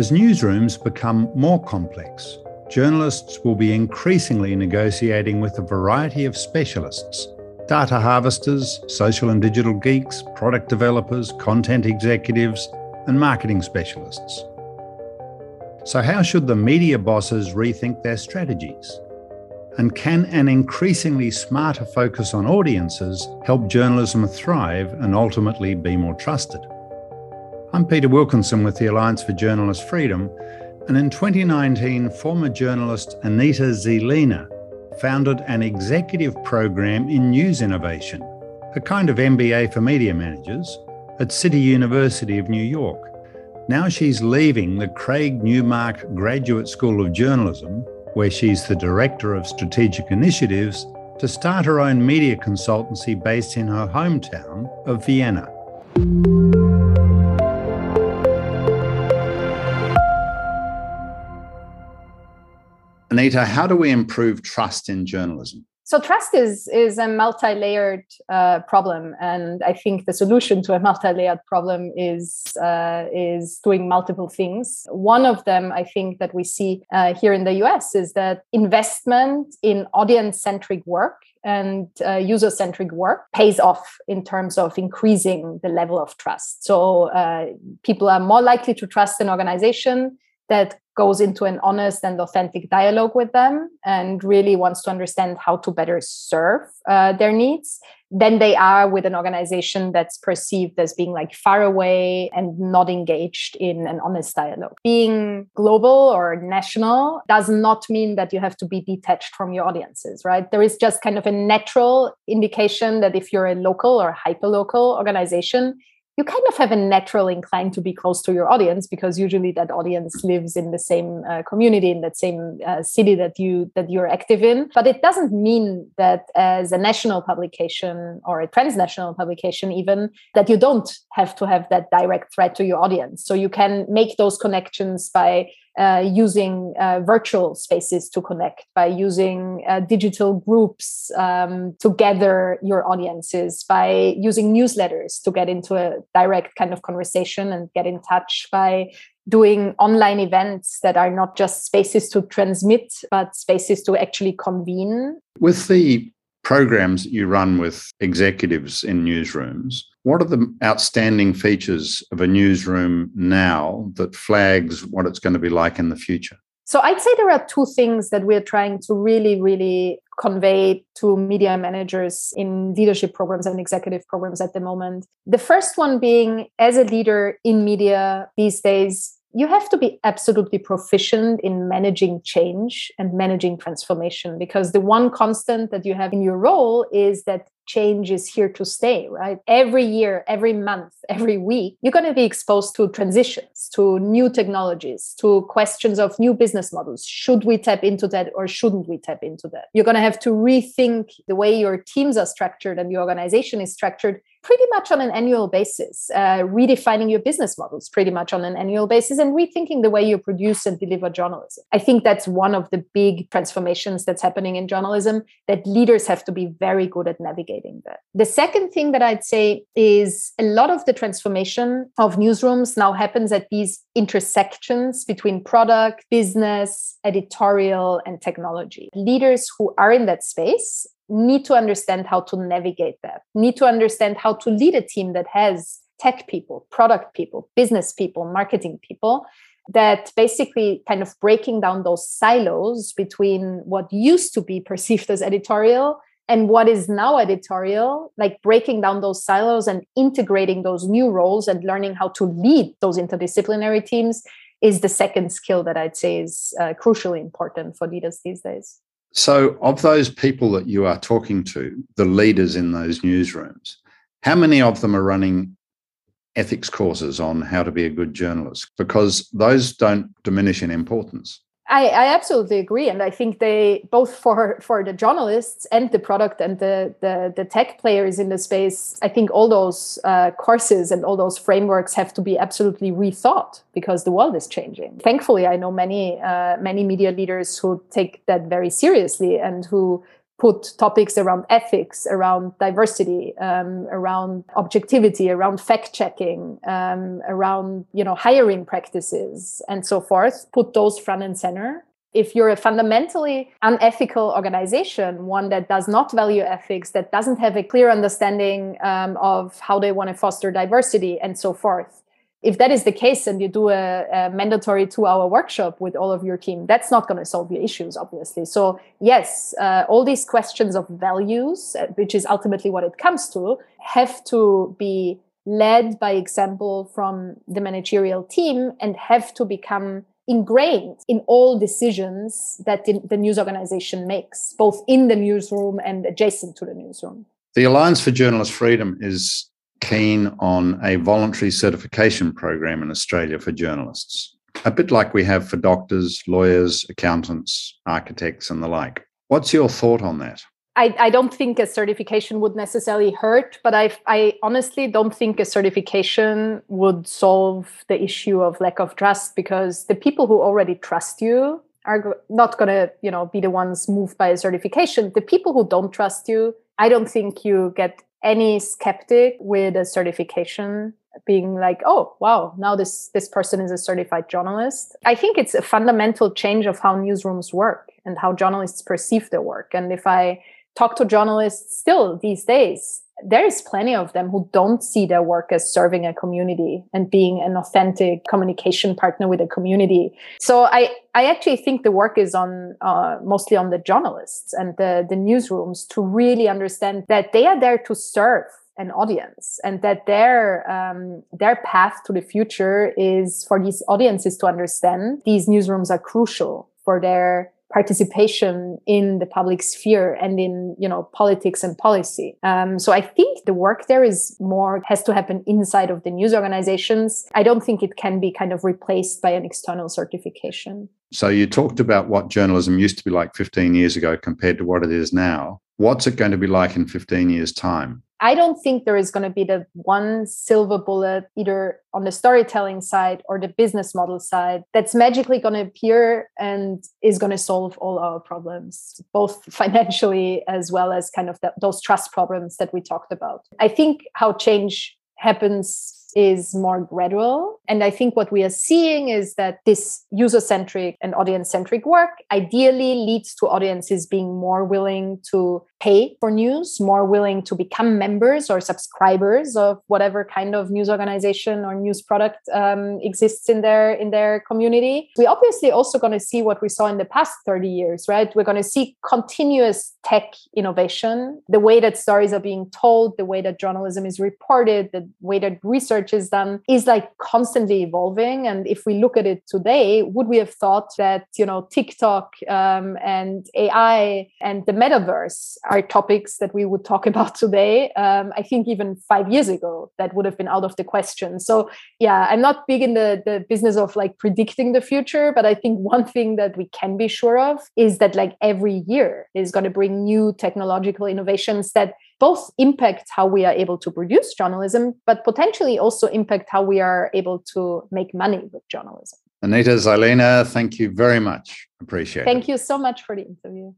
As newsrooms become more complex, journalists will be increasingly negotiating with a variety of specialists data harvesters, social and digital geeks, product developers, content executives, and marketing specialists. So, how should the media bosses rethink their strategies? And can an increasingly smarter focus on audiences help journalism thrive and ultimately be more trusted? I'm Peter Wilkinson with the Alliance for Journalist Freedom, and in 2019, former journalist Anita Zielina founded an executive program in news innovation, a kind of MBA for media managers, at City University of New York. Now she's leaving the Craig Newmark Graduate School of Journalism, where she's the Director of Strategic Initiatives, to start her own media consultancy based in her hometown of Vienna. Anita, how do we improve trust in journalism? So trust is is a multi-layered uh, problem, and I think the solution to a multi-layered problem is uh, is doing multiple things. One of them, I think, that we see uh, here in the US is that investment in audience-centric work and uh, user centric work pays off in terms of increasing the level of trust. So uh, people are more likely to trust an organization that goes into an honest and authentic dialogue with them and really wants to understand how to better serve uh, their needs than they are with an organization that's perceived as being like far away and not engaged in an honest dialogue. Being global or national does not mean that you have to be detached from your audiences, right? There is just kind of a natural indication that if you're a local or hyper local organization, you kind of have a natural incline to be close to your audience because usually that audience lives in the same uh, community in that same uh, city that you that you're active in. But it doesn't mean that as a national publication or a transnational publication even that you don't have to have that direct threat to your audience. So you can make those connections by uh, using uh, virtual spaces to connect, by using uh, digital groups um, to gather your audiences, by using newsletters to get into a direct kind of conversation and get in touch, by doing online events that are not just spaces to transmit, but spaces to actually convene. With the programs you run with executives in newsrooms, what are the outstanding features of a newsroom now that flags what it's going to be like in the future? So I'd say there are two things that we're trying to really, really convey to media managers in leadership programs and executive programs at the moment. The first one being as a leader in media these days, you have to be absolutely proficient in managing change and managing transformation because the one constant that you have in your role is that change is here to stay, right? Every year, every month, every week, you're going to be exposed to transitions, to new technologies, to questions of new business models. Should we tap into that or shouldn't we tap into that? You're going to have to rethink the way your teams are structured and the organization is structured pretty much on an annual basis, uh, redefining your business models pretty much on an annual basis, and rethinking the way you produce and deliver journalism. I think that's one of the big transformations that's happening in journalism that leaders have to be very good at navigating that. The second thing that I'd say is a lot of the transformation of newsrooms now happens at these intersections between product, business, editorial, and technology. Leaders who are in that space need to understand how to navigate that, need to understand how to lead a team that has tech people, product people, business people, marketing people that basically kind of breaking down those silos between what used to be perceived as editorial and what is now editorial, like breaking down those silos and integrating those new roles and learning how to lead those interdisciplinary teams is the second skill that I'd say is uh, crucially important for leaders these days. So, of those people that you are talking to, the leaders in those newsrooms, how many of them are running ethics courses on how to be a good journalist? Because those don't diminish in importance. I, I, absolutely agree, and I think they both for for the journalists and the product and the the, the tech players in the space. I think all those uh, courses and all those frameworks have to be absolutely rethought because the world is changing. Thankfully, I know many uh, many media leaders who take that very seriously and who put topics around ethics, around diversity, um, around objectivity, around fact checking, um, around you know hiring practices, and so forth. Put those front and center. If you're a fundamentally unethical organization, one that does not value ethics, that doesn't have a clear understanding um, of how they want to foster diversity, and so forth, if that is the case and you do a, a mandatory two hour workshop with all of your team that's not going to solve your issues obviously. So yes uh, all these questions of values uh, which is ultimately what it comes to have to be led by example from the managerial team and have to become ingrained in all decisions that the, the news organization makes both in the newsroom and adjacent to the newsroom. The alliance for journalist freedom is keen on a voluntary certification program in Australia for journalists, a bit like we have for doctors, lawyers, accountants, architects, and the like. What's your thought on that? I, I, don't think a certification would necessarily hurt, but I, I honestly don't think a certification would solve the issue of lack of trust because the people who already trust you are not going to you know be the ones moved by a certification the people who don't trust you i don't think you get any skeptic with a certification being like oh wow now this this person is a certified journalist. I think it's a fundamental change of how newsrooms work and how journalists perceive their work. And if i talk to journalists still these days there is plenty of them who don't see their work as serving a community and being an authentic communication partner with a community. So I, I actually think the work is on uh, mostly on the journalists and the, the newsrooms to really understand that they are there to serve an audience and that their um, their path to the future is for these audiences to understand these newsrooms are crucial for their participation in the public sphere and in you know politics and policy. Um, so i think the work there is more has to happen inside of the news organizations. I don't think it can be kind of replaced by an external certification. So you talked about what journalism used to be like 15 years ago compared to what it is now. What's it going to be like in 15 years time I don't think there is going to be the one silver bullet either on the storytelling side or the business model side that's magically going to appear and is going to solve all our problems, both financially as well as kind of those trust problems that we talked about. I think how change happens is more gradual. And I think what we are seeing is that this user centric and audience centric work ideally leads to audiences being more willing to pay for news, more willing to become members or subscribers of whatever kind of news organization or news product um, exists in their in their community. We're obviously also going to see what we saw in the past 30 years, right? We're going to see continuous tech innovation, the way that stories are being told, the way that journalism is reported, the way that research is done is like constantly evolving. And if we look at it today, would we have thought that you know TikTok um, and AI and the metaverse are topics that we would talk about today. Um, I think even five years ago, that would have been out of the question. So, yeah, I'm not big in the, the business of like predicting the future, but I think one thing that we can be sure of is that like every year is going to bring new technological innovations that both impact how we are able to produce journalism, but potentially also impact how we are able to make money with journalism. Anita Zielina, thank you very much. Appreciate thank it. Thank you so much for the interview.